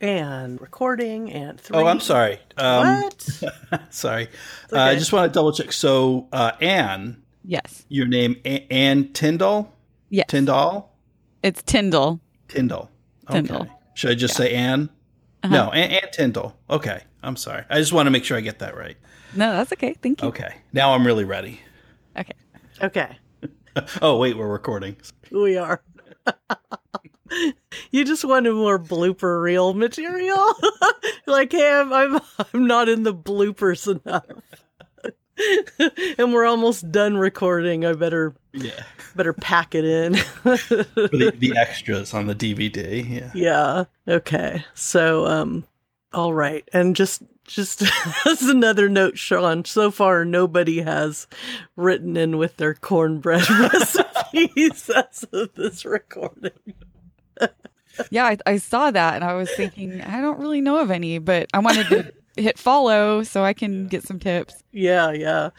and recording and three. Oh, I'm sorry. Um, what? sorry. Uh, I just want to double check. So, uh, Anne, Yes. your name A- Anne Tyndall? Yes. Tyndall? It's Tyndall. Tyndall. Tyndall. Okay. Should I just say Anne? Uh-huh. No, Anne, Anne Tyndall. Okay. I'm sorry. I just want to make sure I get that right. No, that's okay. Thank you. Okay. Now I'm really ready. Okay. Okay, Oh, wait, we're recording. we are. you just wanted more blooper reel material. like, hey, I'm, I'm I'm not in the bloopers enough. and we're almost done recording. I better Yeah. better pack it in. The, the extras on the DVD. Yeah. Yeah. Okay. So, um, all right. And just, just as another note, Sean, so far nobody has written in with their cornbread recipes as of this recording. Yeah, I, I saw that and I was thinking, I don't really know of any, but I wanted to hit follow so I can get some tips. Yeah. Yeah.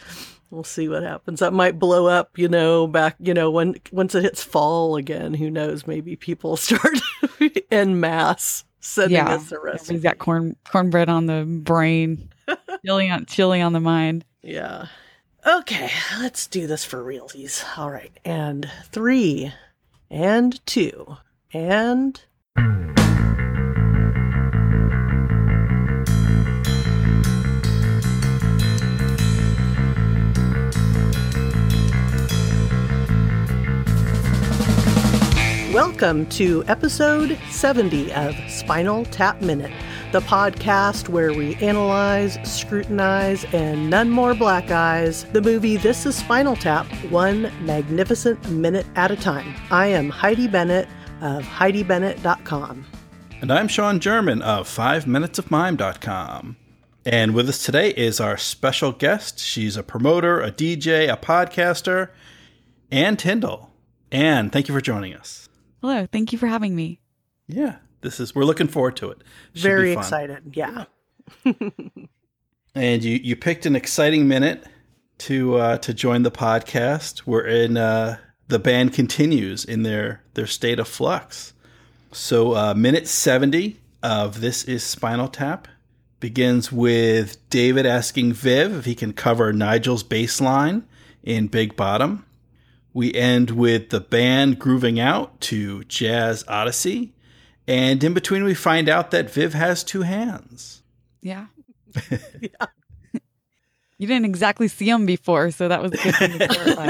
We'll see what happens. That might blow up, you know, back, you know, when, once it hits fall again, who knows? Maybe people start en mass sending yeah. us a recipe. Everybody's got corn cornbread on the brain, chili on chili on the mind. Yeah. Okay, let's do this for realsies. All right. And three, and two, and. Welcome to episode 70 of Spinal Tap Minute, the podcast where we analyze, scrutinize, and none more black eyes the movie This is Spinal Tap, one magnificent minute at a time. I am Heidi Bennett of HeidiBennett.com. And I'm Sean German of 5minutesofmime.com. And with us today is our special guest. She's a promoter, a DJ, a podcaster, Ann Tyndall. Ann, thank you for joining us. Hello, thank you for having me. Yeah, this is we're looking forward to it. Should be Very fun. excited. Yeah. And you you picked an exciting minute to uh, to join the podcast. We're in uh, the band continues in their their state of flux. So uh, minute seventy of this is Spinal Tap begins with David asking Viv if he can cover Nigel's bass line in Big Bottom. We end with the band grooving out to Jazz Odyssey. And in between, we find out that Viv has two hands. Yeah. You didn't exactly see them before, so that was a good thing to clarify.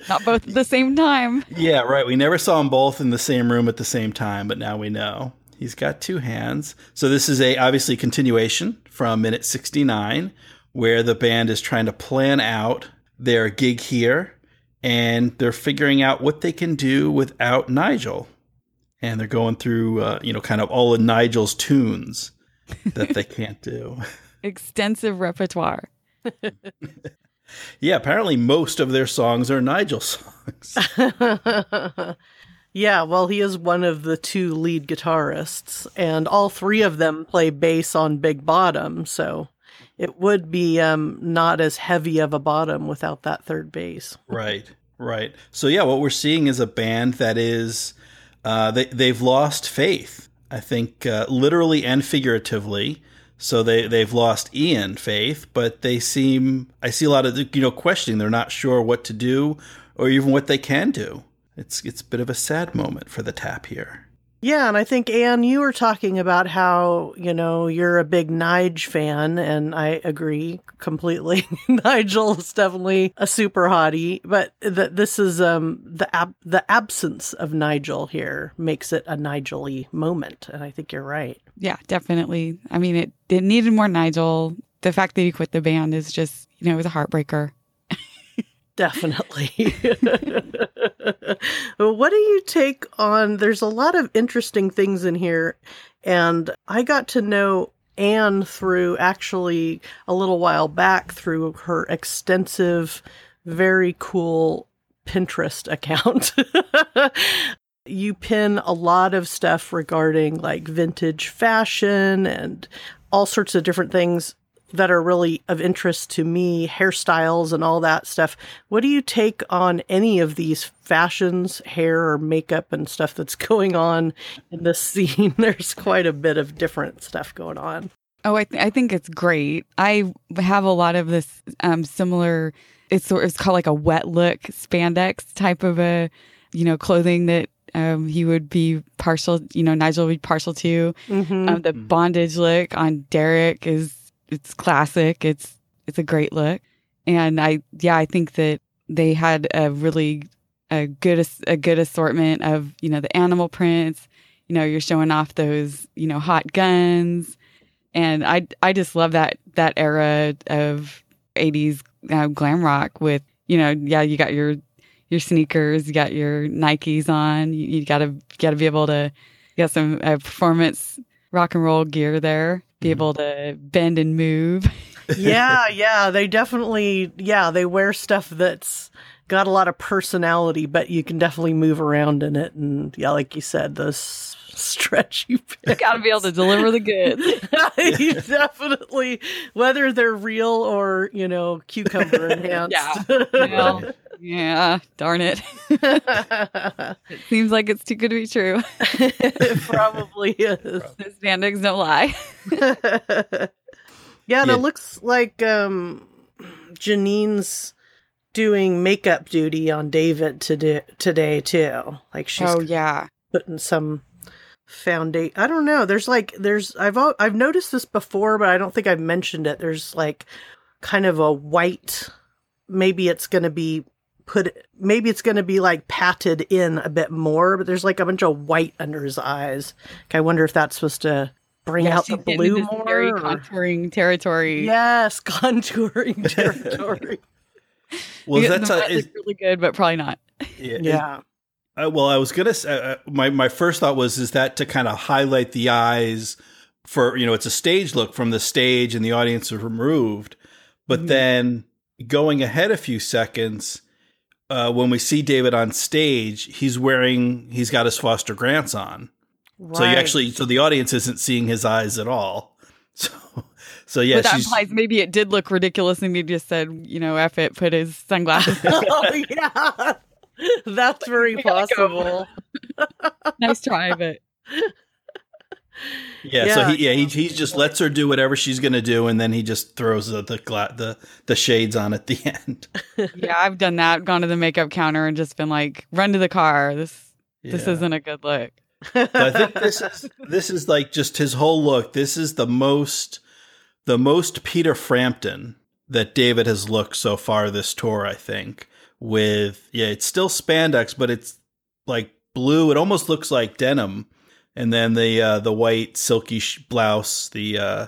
Not both at the same time. Yeah, right. We never saw them both in the same room at the same time, but now we know. He's got two hands. So this is a obviously continuation from minute 69 where the band is trying to plan out their gig here and they're figuring out what they can do without Nigel. And they're going through uh, you know kind of all of Nigel's tunes that they can't do. Extensive repertoire. Yeah, apparently most of their songs are Nigel songs. yeah, well, he is one of the two lead guitarists, and all three of them play bass on Big Bottom, so it would be um, not as heavy of a bottom without that third bass. right right so yeah what we're seeing is a band that is uh, they, they've lost faith i think uh, literally and figuratively so they, they've lost Ian Faith but they seem i see a lot of you know questioning they're not sure what to do or even what they can do it's it's a bit of a sad moment for the tap here Yeah, and I think Anne, you were talking about how you know you're a big Nige fan, and I agree completely. Nigel is definitely a super hottie, but that this is um the ab- the absence of Nigel here makes it a Nigel-y moment, and I think you're right. Yeah, definitely. I mean, it, it needed more Nigel. The fact that he quit the band is just, you know, it was a heartbreaker. Definitely. what do you take on? There's a lot of interesting things in here, and I got to know Anne through actually a little while back through her extensive, very cool Pinterest account. you pin a lot of stuff regarding like vintage fashion and all sorts of different things that are really of interest to me, hairstyles and all that stuff. What do you take on any of these fashions, hair or makeup and stuff that's going on in this scene? There's quite a bit of different stuff going on. Oh, I, th- I think it's great. I have a lot of this um, similar. It's sort. It's called like a wet look spandex type of a, you know, clothing that um, he would be partial. You know, Nigel would be partial to. Mm-hmm. Um, the bondage look on Derek is it's classic. It's it's a great look, and I yeah I think that they had a really a good a good assortment of you know the animal prints. You know, you're showing off those you know hot guns and I I just love that that era of 80s uh, glam rock with you know yeah you got your your sneakers you got your Nikes on you, you gotta gotta be able to get some uh, performance rock and roll gear there be Mm-hmm. able to bend and move yeah, yeah, they definitely yeah, they wear stuff that's got a lot of personality, but you can definitely move around in it and yeah, like you said, those stretchy pants. gotta be able to deliver the goods you definitely whether they're real or, you know, cucumber enhanced. Yeah. Well, yeah darn it it seems like it's too good to be true it probably is. the spandex don't lie yeah, and Yeah. it looks like um Jeanine's doing makeup duty on David today, today too. Like she's oh yeah putting some foundation. I don't know. There's like there's I've I've noticed this before, but I don't think I've mentioned it. There's like kind of a white. Maybe it's going to be put. Maybe it's going to be like patted in a bit more, but there's like a bunch of white under his eyes. Like, I wonder if that's supposed to bring Yeah, out the blue into more. very or- contouring territory Yes, contouring territory. well, Yeah, that's a, is, really good, but probably not. yeah, yeah. Uh, well, I was gonna say uh, my my first thought was is that to kind of highlight the eyes for you know it's a stage look from the stage and the audience is removed, but Mhm. then going ahead a few seconds, uh, when we see David on stage, he's wearing he's got his Foster Grants on, so you actually so the audience isn't seeing his eyes at all. So so yeah, but that implies maybe it did look ridiculous and he just said, you know, F it, put his sunglasses. oh yeah. That's very We gotta go. possible. nice try, but Yeah, Yeah. so he yeah he, he just lets her do whatever she's gonna do, and then he just throws the the gla- the, the shades on at the end. yeah, I've done that. Gone to the makeup counter and just been like, run to the car. This this isn't a good look. But I think this is this is like just his whole look. This is the most the most Peter Frampton that David has looked so far this tour. I think with yeah, it's still spandex, but it's like blue. It almost looks like denim, and then the uh, the white silky sh- blouse. The uh,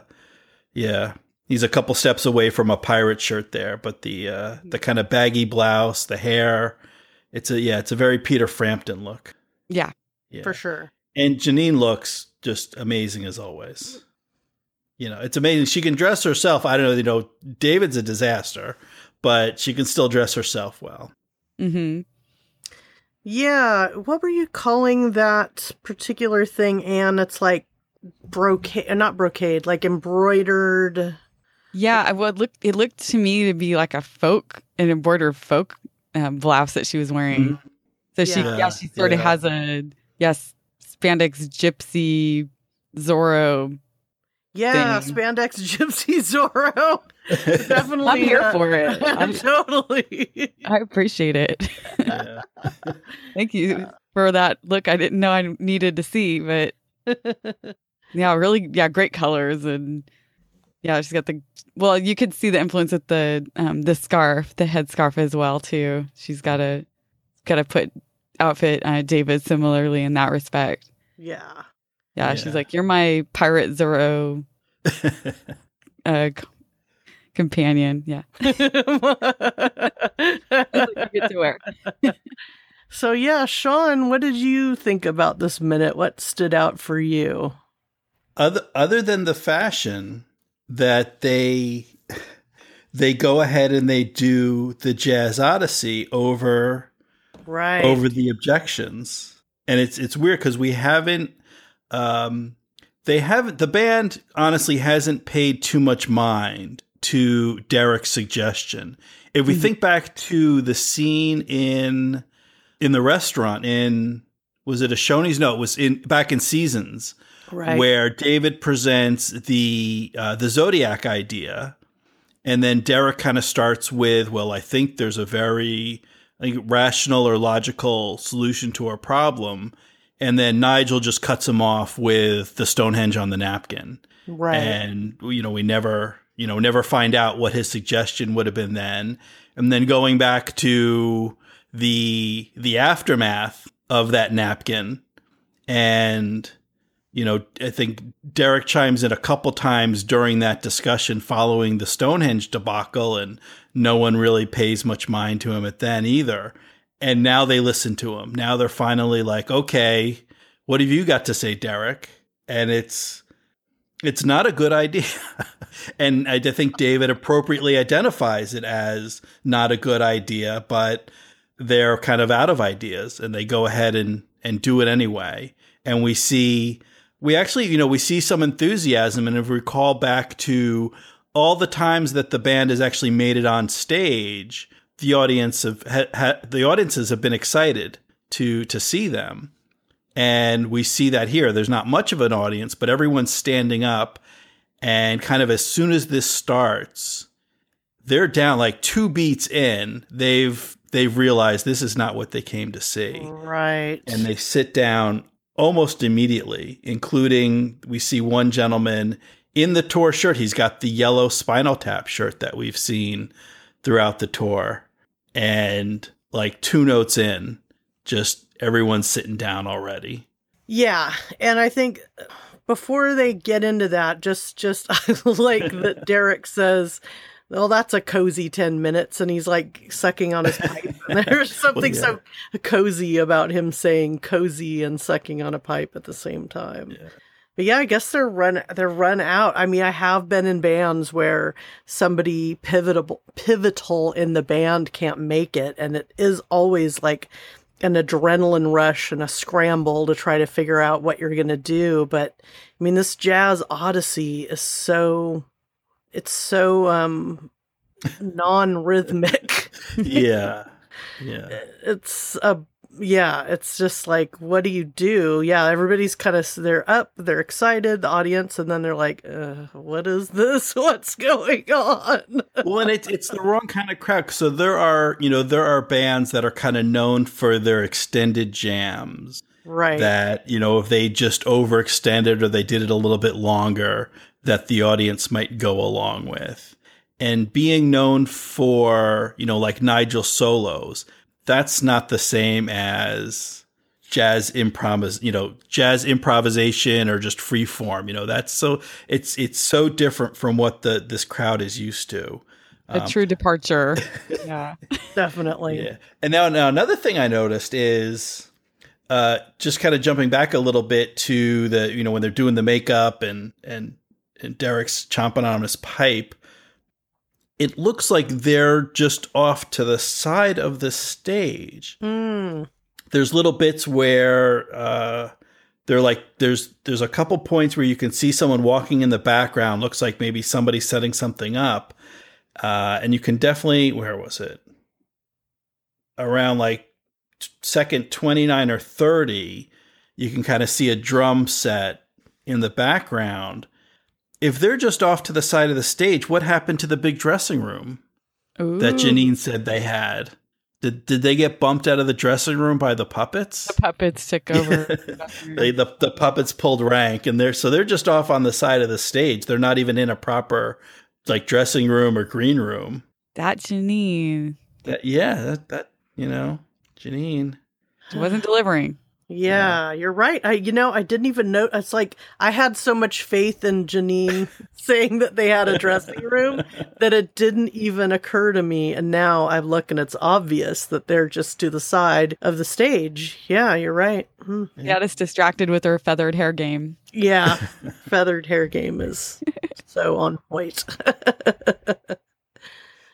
yeah, he's a couple steps away from a pirate shirt there, but the uh, the kind of baggy blouse, the hair. It's a yeah, it's a very Peter Frampton look. Yeah. Yeah. For sure. And Jeanine looks just amazing as always. You know, it's amazing. She can dress herself. I don't know, you know, David's a disaster, but she can still dress herself well. hmm Yeah. What were you calling that particular thing, Anne? It's like brocade, not brocade, like embroidered. Yeah, I would look. It looked to me to be like a folk, an embroidered folk um, blouse that she was wearing. So she, Yeah. yeah, she sort of has a yes spandex gypsy Zorro. Yeah, Thing. spandex gypsy Zorro. Definitely. I'm here uh, for it. I'm- totally. I appreciate it. Yeah. Thank you for that look. I didn't know I needed to see, but yeah, really, yeah, great colors and yeah, she's got the well. You could see the influence with the um the scarf, the head scarf as well too. She's got a got to put outfit uh, David similarly in that respect. yeah. Yeah, Yeah. she's like, you're my pirate Zorro uh, c- companion. Yeah, That's you get to wear. so yeah, Sean, what did you think about this minute? What stood out for you? other other than the fashion that they they go ahead and they do the jazz odyssey over Right. over the objections and it's it's weird because we haven't um they haven't the band honestly hasn't paid too much mind to Derek's suggestion. If we mm-hmm. think back to the scene in in the restaurant in was it a Shoney's? No, it was in back in seasons right. where David presents the uh, the zodiac idea, and then Derek kind of starts with, "Well, I think there's a very think, rational or logical solution to our problem," and then Nigel just cuts him off with the Stonehenge on the napkin, right? And you know, we never you know never find out what his suggestion would have been then, and then going back to the the aftermath of that napkin and you know, I think Derek chimes in a couple times during that discussion following the Stonehenge debacle, and no one really pays much mind to him at then either. And now they listen to him. Now they're finally like, okay, what have you got to say, Derek? And it's it's not a good idea. And I think David appropriately identifies it as not a good idea, but they're kind of out of ideas and they go ahead and, and do it anyway. And we see we actually, you know, we see some enthusiasm. And if we recall back to all the times that the band has actually made it on stage, the audience have ha, ha, the audiences have been excited to to see them, and we see that here. There's not much of an audience, but everyone's standing up, and kind of as soon as this starts, they're down like two beats in. They've they've realized this is not what they came to see, right? And they sit down almost immediately, including we see one gentleman in the tour shirt. He's got the yellow Spinal Tap shirt that we've seen throughout the tour. And like two notes in, just everyone's sitting down already. Yeah. And I think before they get into that, just just like that Derek says, well, that's a cozy 10 minutes. And he's like sucking on his pipe. And there's something well, yeah. so cozy about him saying cozy and sucking on a pipe at the same time. Yeah. But yeah, I guess they're run they're run out. I mean, I have been in bands where somebody pivotal pivotal in the band can't make it, and it is always like an adrenaline rush and a scramble to try to figure out what you're going to do. But I mean, this jazz odyssey is so it's so um non-rhythmic. yeah. Yeah. It's a yeah, it's just like what do you do? Yeah, everybody's kind of they're up, they're excited, the audience and then they're like, uh, what is this? What's going on? well, and it's it's the wrong kind of crowd. So there are, you know, there are bands that are kind of known for their extended jams. Right. That, you know, if they just overextended or they did it a little bit longer, that the audience might go along with. And being known for, you know, like Nigel solos, that's not the same as jazz improvis, you know, jazz improvisation or just free form. You know, that's so it's it's so different from what the this crowd is used to. A um, true departure. yeah, definitely. Yeah. And now, now another thing I noticed is uh, just kind of jumping back a little bit to the you know when they're doing the makeup and and and Derek's chomping on his pipe, it looks like they're just off to the side of the stage. Mm. There's little bits where uh, they're like there's there's a couple points where you can see someone walking in the background. Looks like maybe somebody setting something up, uh, and you can definitely where was it around like second 29 or 30 you can kind of see a drum set in the background if they're just off to the side of the stage, what happened to the big dressing room Ooh. that Jeanine said they had? Did did they get bumped out of the dressing room by the puppets? The puppets took over. they, the the puppets pulled rank, and they're so they're just off on the side of the stage. They're not even in a proper like dressing room or green room. That Jeanine. That yeah, that that you know, Jeanine. Wasn't delivering. Yeah, yeah, you're right. I, you know, I didn't even know. It's like I had so much faith in Jeanine saying that they had a dressing room that it didn't even occur to me. And now I look and it's obvious that they're just to the side of the stage. Yeah, you're right. Hmm. Yeah, just distracted with her feathered hair game. Yeah, feathered hair game is so on point.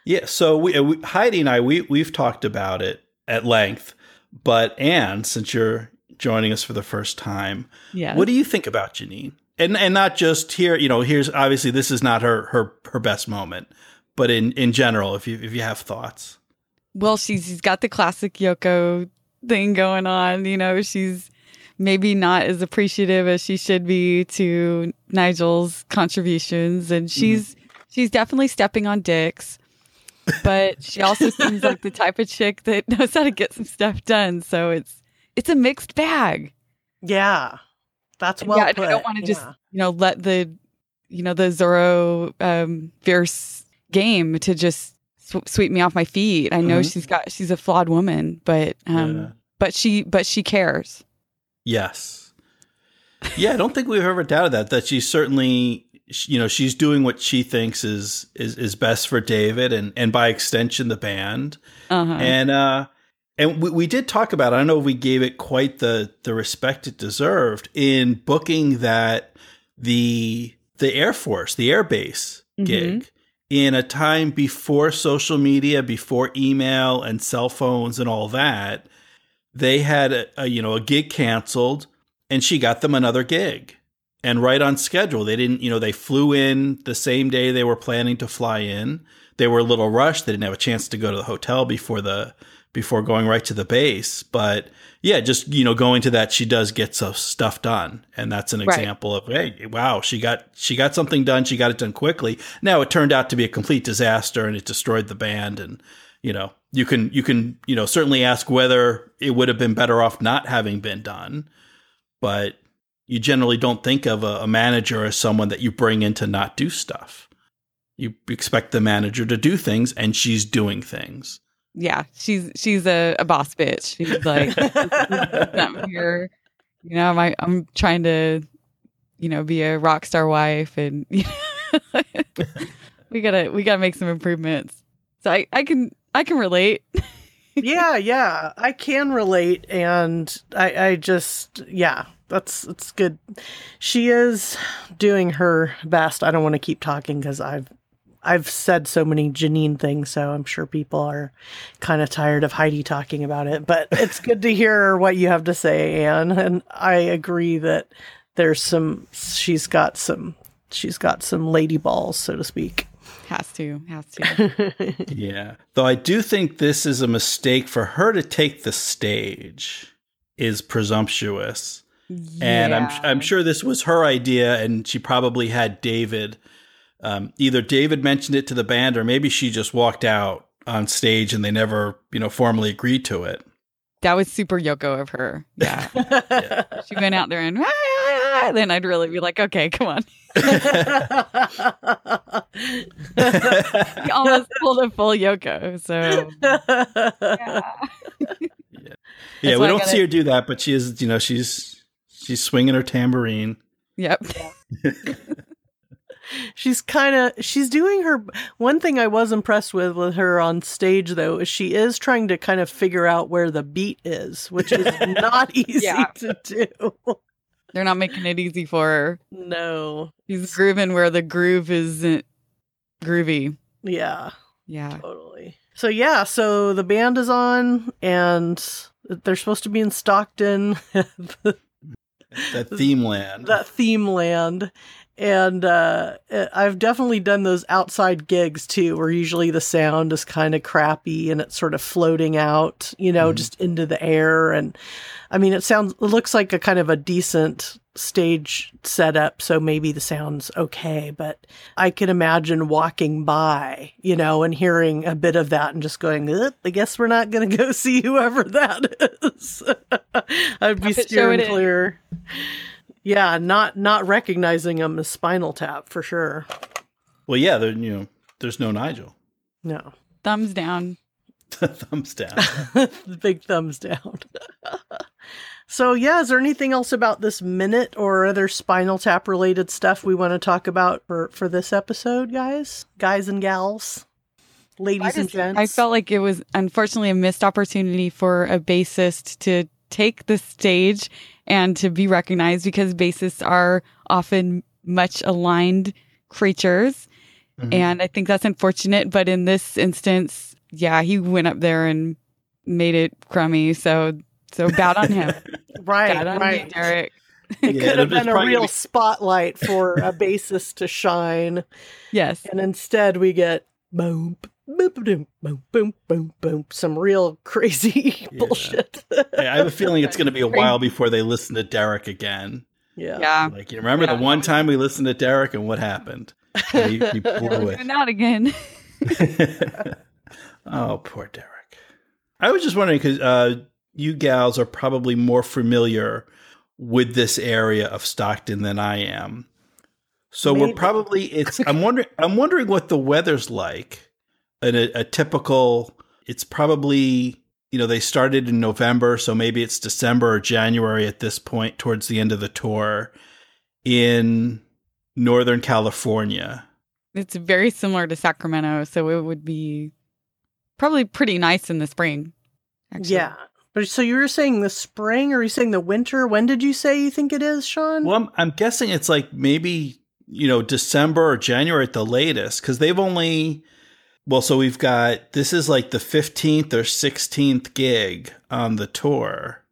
yeah, so we, we, Heidi and I we we've talked about it at length. But Anne, since you're joining us for the first time. Yeah. What do you think about Jeanine? and and not just here. You know, here's obviously this is not her her her best moment, but in in general, if you if you have thoughts. Well, she's, she's got the classic Yoko thing going on. You know, she's maybe not as appreciative as she should be to Nigel's contributions, and she's mm-hmm. she's definitely stepping on dicks. But she also seems like the type of chick that knows how to get some stuff done. So it's it's a mixed bag. Yeah, that's well. Yeah, put. I don't want to yeah. just you know let the you know the Zorro um, fierce game to just sw- sweep me off my feet. I know mm-hmm. she's got she's a flawed woman, but um, yeah. but she but she cares. Yes. Yeah, I don't think we've ever doubted that. That she's certainly you know she's doing what she thinks is is is best for David and and by extension the band. Uh-huh. And uh and we, we did talk about. I don't know if we gave it quite the the respect it deserved in booking that the the Air Force, the Air Base mm-hmm. gig in a time before social media, before email and cell phones and all that. They had a, a you know a gig canceled, and she got them another gig and right on schedule. They didn't, you know, they flew in the same day they were planning to fly in. They were a little rushed. They didn't have a chance to go to the hotel before the before going right to the base. But yeah, just you know, going to that, she does get some stuff done, and that's an right. example of hey, wow, she got she got something done. She got it done quickly. Now it turned out to be a complete disaster, and it destroyed the band. And you know, you can you can you know certainly ask whether it would have been better off not having been done, but you generally don't think of a, a manager as someone that you bring in to not do stuff. You expect the manager to do things, and she's doing things yeah, she's she's a, a boss bitch. She's like, I'm here, you know, I'm I'm trying to, you know, be a rock star wife, and you know, we gotta we gotta make some improvements. So I I can I can relate. yeah, yeah, I can relate, and I I just yeah, that's it's good. She is doing her best. I don't want to keep talking because I've I've said so many Jeanine things, so I'm sure people are kind of tired of Heidi talking about it. But it's good to hear what you have to say, Anne. And I agree that there's some. She's got some. She's got some lady balls, so to speak. Has to, has to. yeah. Though I do think this is a mistake for her to take the stage is presumptuous. Yeah. And I'm I'm sure this was her idea and she probably had David um, either David mentioned it to the band or maybe she just walked out on stage and they never, you know, formally agreed to it. That was super Yoko of her. Yeah. yeah. She went out there and ah, then I'd really be like, okay, come on. Almost pulled a full Yoko. So, um, yeah. yeah. yeah we don't gotta... see her do that, but she is, you know, she's she's swinging her tambourine. Yep she's kind of she's doing her one thing i was impressed with with her on stage though is she is trying to kind of figure out where the beat is which is not easy yeah. to do they're not making it easy for her. No. She's grooving where the groove isn't groovy. Yeah. Yeah. Totally. So yeah so the band is on and they're supposed to be in stockton. That theme land. That theme land and uh, I've definitely done those outside gigs too, where usually the sound is kind of crappy and it's sort of floating out, you know, mm-hmm. just into the air. And I mean, it sounds, it looks like a kind of a decent stage setup, so maybe the sound's okay. But I can imagine walking by, you know, and hearing a bit of that and just going, I guess we're not going to go see whoever that is. I'd be steering clear. In. Yeah, not not recognizing him as Spinal Tap for sure. Well, yeah, there you know, there's no Nigel. No. Thumbs down. thumbs down. Big thumbs down. so, yeah, is there anything else about this minute or other Spinal Tap related stuff we want to talk about for for this episode, guys? Guys and gals? Ladies just, and gents. I felt like it was unfortunately a missed opportunity for a bassist to take the stage and to be recognized because bassists are often much aligned creatures. Mm-hmm. And I think that's unfortunate. But in this instance, yeah, he went up there and made it crummy. So, so bad on him. right. Bad on right. You, Derek. It Yeah, could have been a real be- spotlight for a bassist to shine, Yes. and instead we get boom, boom, boom, boom, boom, boom, boom, some real crazy bullshit. I have a feeling it's going to be a while before they listen to Derek again. yeah. Yeah. Like you remember Yeah. the one time we listened to Derek and what happened? He, he blew it. Not again. oh, poor Derek. I was just wondering because uh, you gals are probably more familiar with this area of Stockton than I am. So we're probably it's. I'm wondering. I'm wondering what the weather's like. In a, a typical. It's probably you know they started in November, so maybe it's December or January at this point towards the end of the tour in Northern California. It's very similar to Sacramento, so it would be probably pretty nice in the spring. actually. Yeah. But so you were saying the spring or are you saying the winter? When did you say you think it is, Sean? Well, I'm, I'm guessing it's like maybe you know December or January at the latest because they've only. Well, so we've got this is like the 15th or 16th gig on the tour.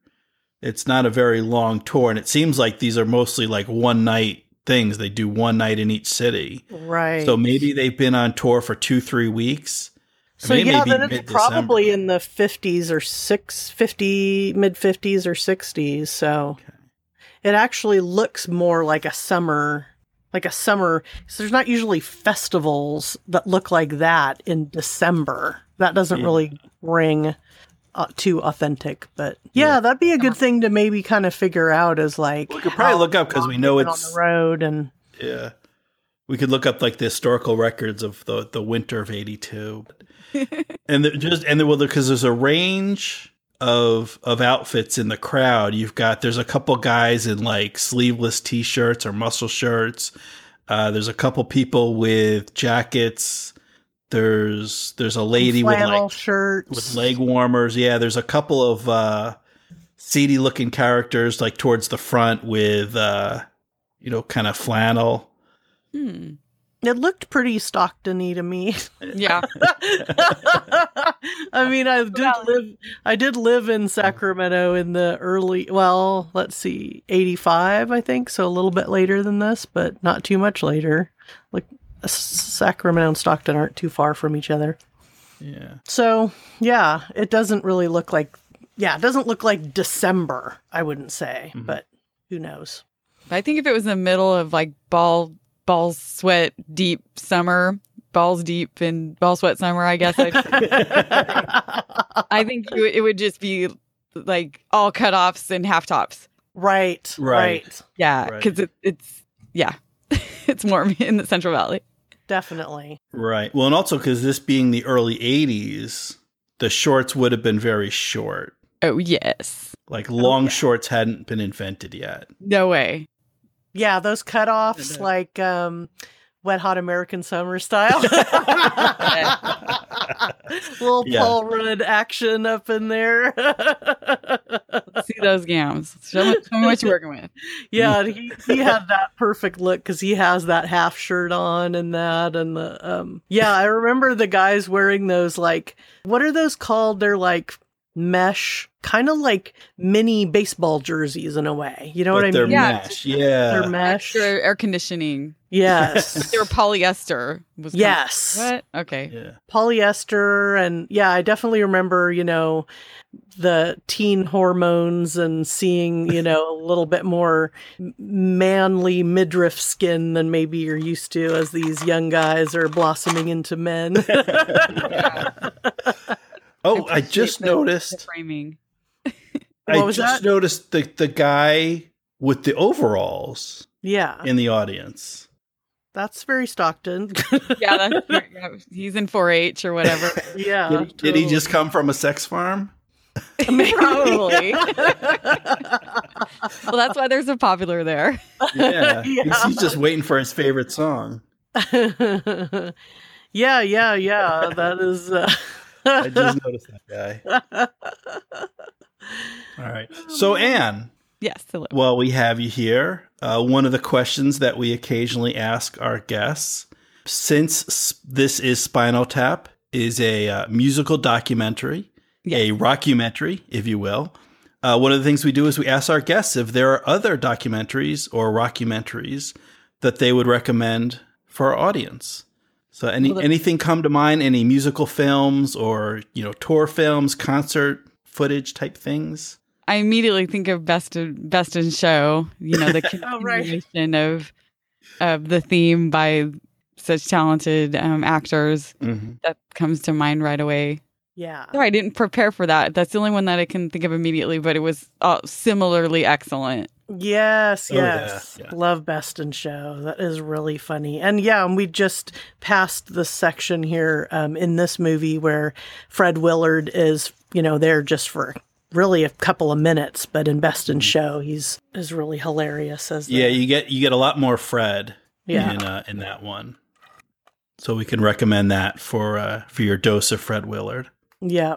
It's not a very long tour, and it seems like these are mostly like one night things. They do one night in each city. right. So maybe they've been on tour for two, three weeks. So yeah, then it's probably in the 50s or 6 50 mid 50s or 60s. So Okay. it actually looks more like a summer like a summer. So there's not usually festivals that look like that in December. That doesn't Yeah. really ring uh, too authentic, but yeah, Yeah. that'd be a good thing to maybe kind of figure out as like We could probably look up because we know it's on the road and Yeah. We could look up like the historical records of the the winter of 82. and the, just and the, well because there's a range of of outfits in the crowd. You've got there's a couple guys in like sleeveless t-shirts or muscle shirts. Uh, there's a couple people with jackets. There's there's a lady with like shirts with leg warmers. Yeah, there's a couple of uh seedy looking characters like towards the front with uh you know kind of flannel. Hmm. It looked pretty Stockton-y to me. Yeah. I mean, I did live. I did live in Sacramento in the early. Well, let's see, eighty-five, I think. So a little bit later than this, but not too much later. Like Sacramento and Stockton aren't too far from each other. Yeah. So yeah, it doesn't really look like. Yeah, it doesn't look like December. I wouldn't say, Mhm. but who knows? I think if it was in the middle of like ball ball sweat deep summer, balls deep and ball sweat summer, I guess I'd, I think it would- it would just be like all cutoffs and half tops. right, Right. right, Yeah, Right. because it, it's yeah, it's warm in the Central Valley. definitely. Right. Well, and also because this being the early 80s, the shorts would have been very short. Oh yes, Like long oh, yeah. shorts hadn't been invented yet. no way. Yeah, those cutoffs, And, like um, Wet Hot American Summer style. Little Yeah. Paul Rudd action up in there. See those gams. Show me, show me what you're working with. yeah, he, he had that perfect look because he has that half shirt on and that and the um. Yeah, I remember the guys wearing those like what are those called? They're like mesh, kind of like mini baseball jerseys in a way. You know But what I they're mean? Yeah. mesh. Yeah. They're mesh. Extra air conditioning. Yes. They were polyester. Was kind of- yes. what? Okay. yeah. polyester and yeah i definitely remember you know the teen hormones and seeing you know a little bit more manly midriff skin than maybe you're used to as these young guys are blossoming into men Oh, I appreciate just the- The noticed. framing. I What was just that? noticed the the guy with the overalls yeah in the audience. that's very stockton Yeah, that's, yeah, he's in 4-H or whatever. yeah Did, he- did he just come from a sex farm? Probably. well, that's why they're so popular there. Yeah. Yeah. He's, he's just waiting for his favorite song. yeah yeah yeah that is uh... I just noticed that guy. All right. So, Anne, Yes. Hello. while we have you here, uh, one of the questions that we occasionally ask our guests, since this is Spinal Tap, is a uh, musical documentary, a rockumentary, if you will. uh, one of the things we do is we ask our guests if there are other documentaries or rockumentaries that they would recommend for our audience. So any Well, anything come to mind? Any musical films or you know tour films, concert footage type things? I immediately think of Best in, Best in Show, you know, the Oh, right. of of the theme by such talented um, actors. Mm-hmm. That comes to mind right away. Yeah. Sorry, I didn't prepare for that. That's the only one that I can think of immediately, but it was uh, similarly excellent. Yes, Oh, yeah, yes. yeah. Love Best in Show. That is really funny. And yeah, and we just passed the section here um, in this movie where Fred Willard is, you know, there just for really a couple of minutes, but in Best in Show, he's is really hilarious as the- Yeah, you get you get a lot more Fred Yeah. in uh, in that one. So we can recommend that for uh, for your dose of Fred Willard. Yeah.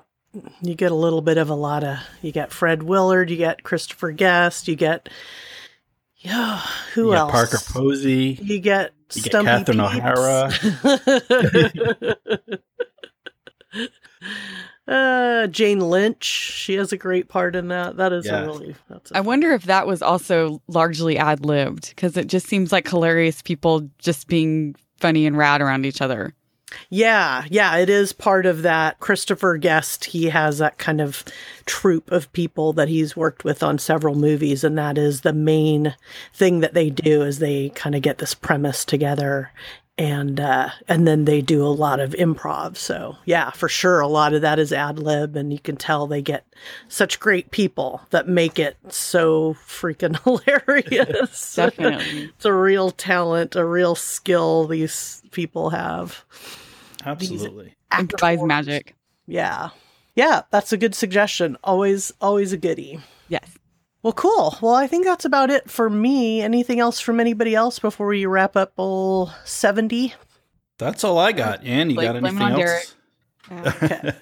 You get a little bit of a lot of you get Fred Willard, you get Christopher Guest, you get yeah, who you get else? Parker Posey. You get You get Catherine Peeps. uh, Jane Lynch, she has a great part in that. That is Yeah. a really. That's a I wonder if that was also largely ad libbed because it just seems like hilarious people just being funny and rad around each other. Yeah, yeah, it is part of that. Christopher Guest, he has that kind of troupe of people that he's worked with on several movies, and that is the main thing that they do is they kind of get this premise together and uh and then they do a lot of improv. So yeah, for sure a lot of that is ad lib and you can tell they get such great people that make it so freaking hilarious. Definitely. it's a real talent, a real skill these people have. Absolutely. Improvised magic. Yeah. Yeah, that's a good suggestion. Always always a goodie. Yes. Well, cool. Well, I think that's about it for me. Anything else from anybody else before we wrap up all 70? That's all I got. Ann, you Blake, got blame anything it on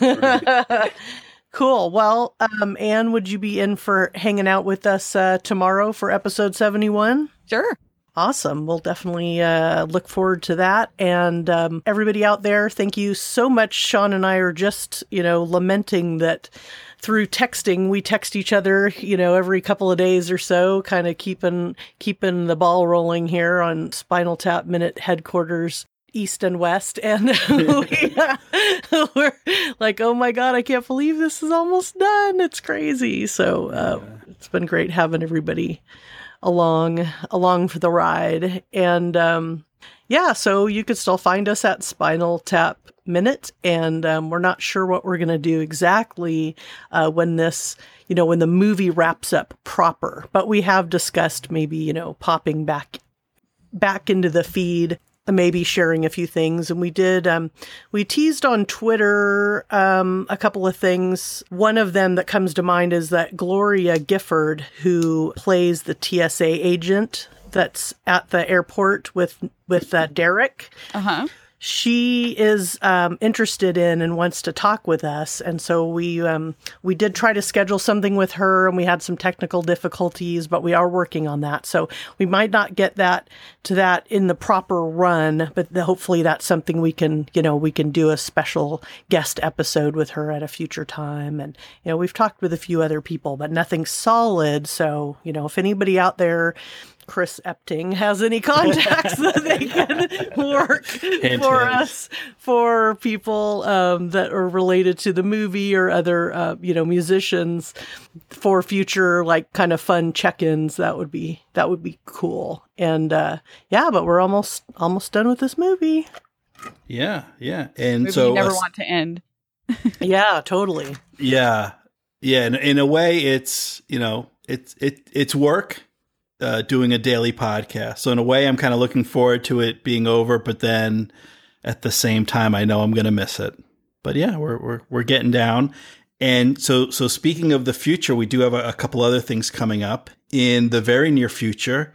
else? cool. Well, um, Anne, would you be in for hanging out with us uh, tomorrow for episode 71? Sure. Awesome. We'll definitely uh, look forward to that. And um, everybody out there, thank you so much. Sean and I are just, you know, lamenting that through texting, we text each other, you know, every couple of days or so, kind of keeping keeping the ball rolling here on Spinal Tap Minute headquarters. East and West, and we, we're like, oh my god, I can't believe this is almost done. It's crazy. So uh, it's been great having everybody along along for the ride and um yeah so you could still find us at spinal tap minute and um, we're not sure what we're going to do exactly uh, when this you know when the movie wraps up proper but we have discussed maybe you know popping back back into the feed maybe sharing a few things and we did um we teased on twitter um a couple of things. One of them that comes to mind is that gloria gifford who plays the tsa agent that's at the airport with with uh, derek Uh huh. she is um, interested in and wants to talk with us, and so we um, we did try to schedule something with her, and we had some technical difficulties, but we are working on that. So we might not get that to that in the proper run, but the, hopefully that's something we can you know we can do a special guest episode with her at a future time. And you know we've talked with a few other people, but nothing solid. So you know if anybody out there. Chris Epting has any contacts that they can work Hint, for hint. us for people um, that are related to the movie or other uh, you know musicians for future like kind of fun check-ins that would be that would be cool and uh, yeah but we're almost almost done with this movie Yeah, yeah. And Movie so you never uh, want to end. yeah totally Yeah, yeah. In, in a way, it's you know, it's it it's work uh, doing a daily podcast. So in a way, I'm kind of looking forward to it being over, but then at the same time, I know I'm going to miss it. But yeah, we're we're we're getting down. And so so speaking of the future, we do have a, a couple other things coming up in the very near future,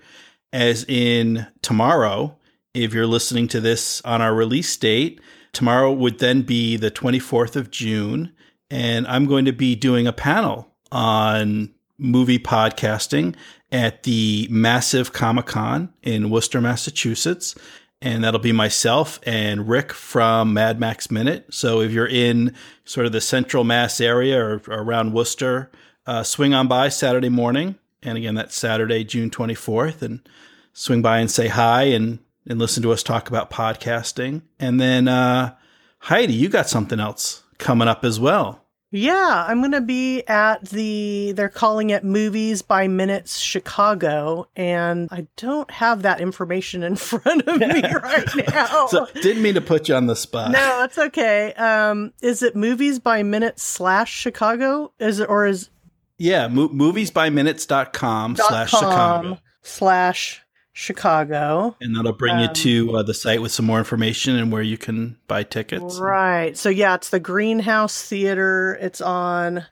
as in tomorrow. If you're listening to this on our release date, tomorrow would then be the 24th of June and I'm going to be doing a panel on movie podcasting at the massive Comic Con in Worcester, Massachusetts. And that'll be myself and Rick from Mad Max Minute. So if you're in sort of the central Mass area or, or around Worcester, uh, swing on by Saturday morning. And again, that's Saturday, June 24th. And swing by and say hi and, and listen to us talk about podcasting. And then, uh, Heidi, you got something else coming up as well. Yeah, I'm going to be at the, they're calling it Movies by Minutes Chicago, and I don't have that information in front of me right now. so, didn't mean to put you on the spot. No, that's okay. Um, is it Movies by Minutes slash Chicago? Is it, or is. Yeah, mo- moviesbyminutes.com slash Chicago. Slash Chicago. And that'll bring um, you to uh, the site with some more information and where you can buy tickets. Right. So, yeah, it's the Greenhouse Theater. It's on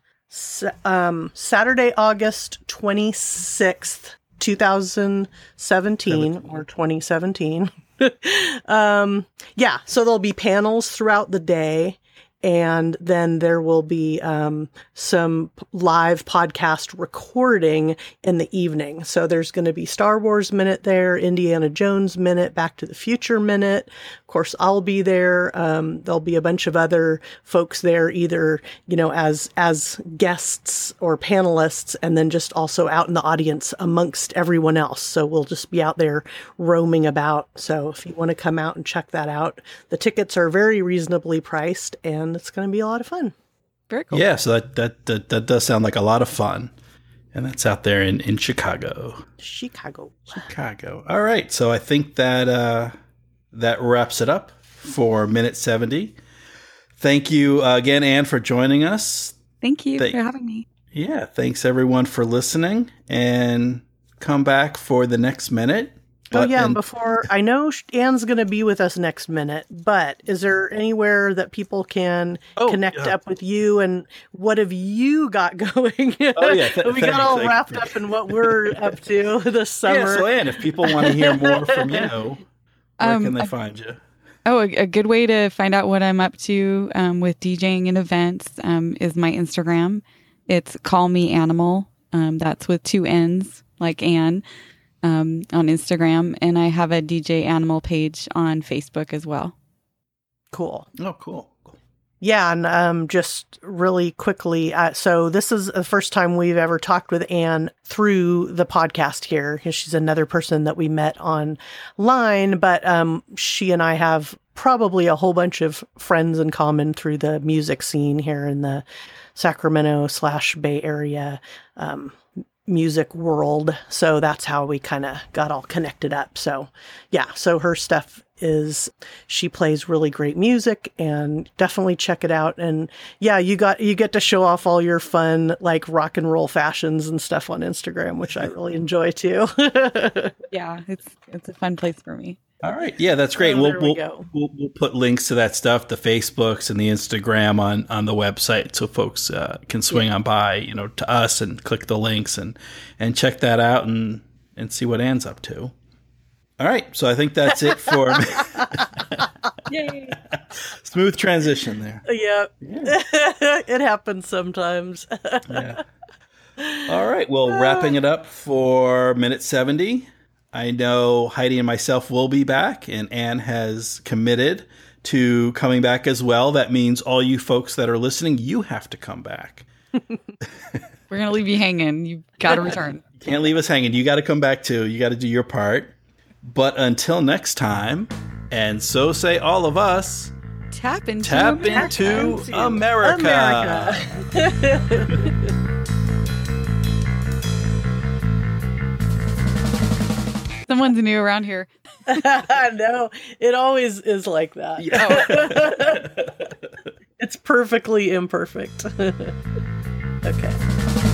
um, Saturday, August 26th, 2017 17. or 2017. um, yeah. So, there'll be panels throughout the day and then there will be um, some live podcast recording in the evening. So there's going to be Star Wars Minute there, Indiana Jones Minute, Back to the Future Minute. Of course, I'll be there. Um, there'll be a bunch of other folks there, either you know as as guests or panelists, and then just also out in the audience amongst everyone else. So we'll just be out there roaming about. So if you want to come out and check that out, the tickets are very reasonably priced and and it's going to be a lot of fun. Very cool. Yeah, so that, that, that that does sound like a lot of fun, and that's out there in in Chicago. Chicago. Chicago. All right, so I think that uh, that wraps it up for minute seventy. Thank you uh, again, Anne, for joining us. Thank you Th- for having me. Yeah, thanks everyone for listening, and come back for the next minute. But, oh yeah, and before I know Anne's going to be with us next minute, but is there anywhere that people can oh, connect up with you and what have you got going? Oh yeah, th- we got all wrapped up in what we're up to this summer. Yeah, so Anne, if people want to hear more from you, where um, can they find you? Oh, a, a, good way to find out what I'm up to um, with DJing and events um, is my Instagram. It's Call Me Annimal. Um, that's with two N's, like Anne um, on Instagram, and I have a DJ Annimal page on Facebook as well. Cool. Oh, cool. Yeah, and um, just really quickly, uh, so this is the first time we've ever talked with Anne through the podcast here. She's another person that we met online, but um, she and I have probably a whole bunch of friends in common through the music scene here in the Sacramento slash Bay Area. Um, music world. So that's how we kind of got all connected up. So, yeah, so her stuff is she plays really great music and definitely check it out and yeah you got you get to show off all your fun like rock and roll fashions and stuff on Instagram which I really enjoy too. yeah, it's it's a fun place for me. All right. Yeah, that's great. Oh, we'll, we we'll, we'll, we'll put links to that stuff, the Facebooks and the Instagram on on the website, so folks uh, can swing yeah. on by, you know, to us and click the links and and check that out and and see what Anne's up to. All right. So I think that's it for Yay. Smooth transition there. Yep. Yeah. it happens sometimes. yeah. All right. Well, wrapping it up for minute 70. I know Heidi and myself will be back, and Anne has committed to coming back as well. That means all you folks that are listening, you have to come back. We're going to leave you hanging. You got to return. Can't leave us hanging. You got to come back too. You got to do your part. But until next time, and so say all of us, tap into, America. tap into America. America. Someone's new around here. no, it always is like that. Yeah. Oh. it's perfectly imperfect. okay.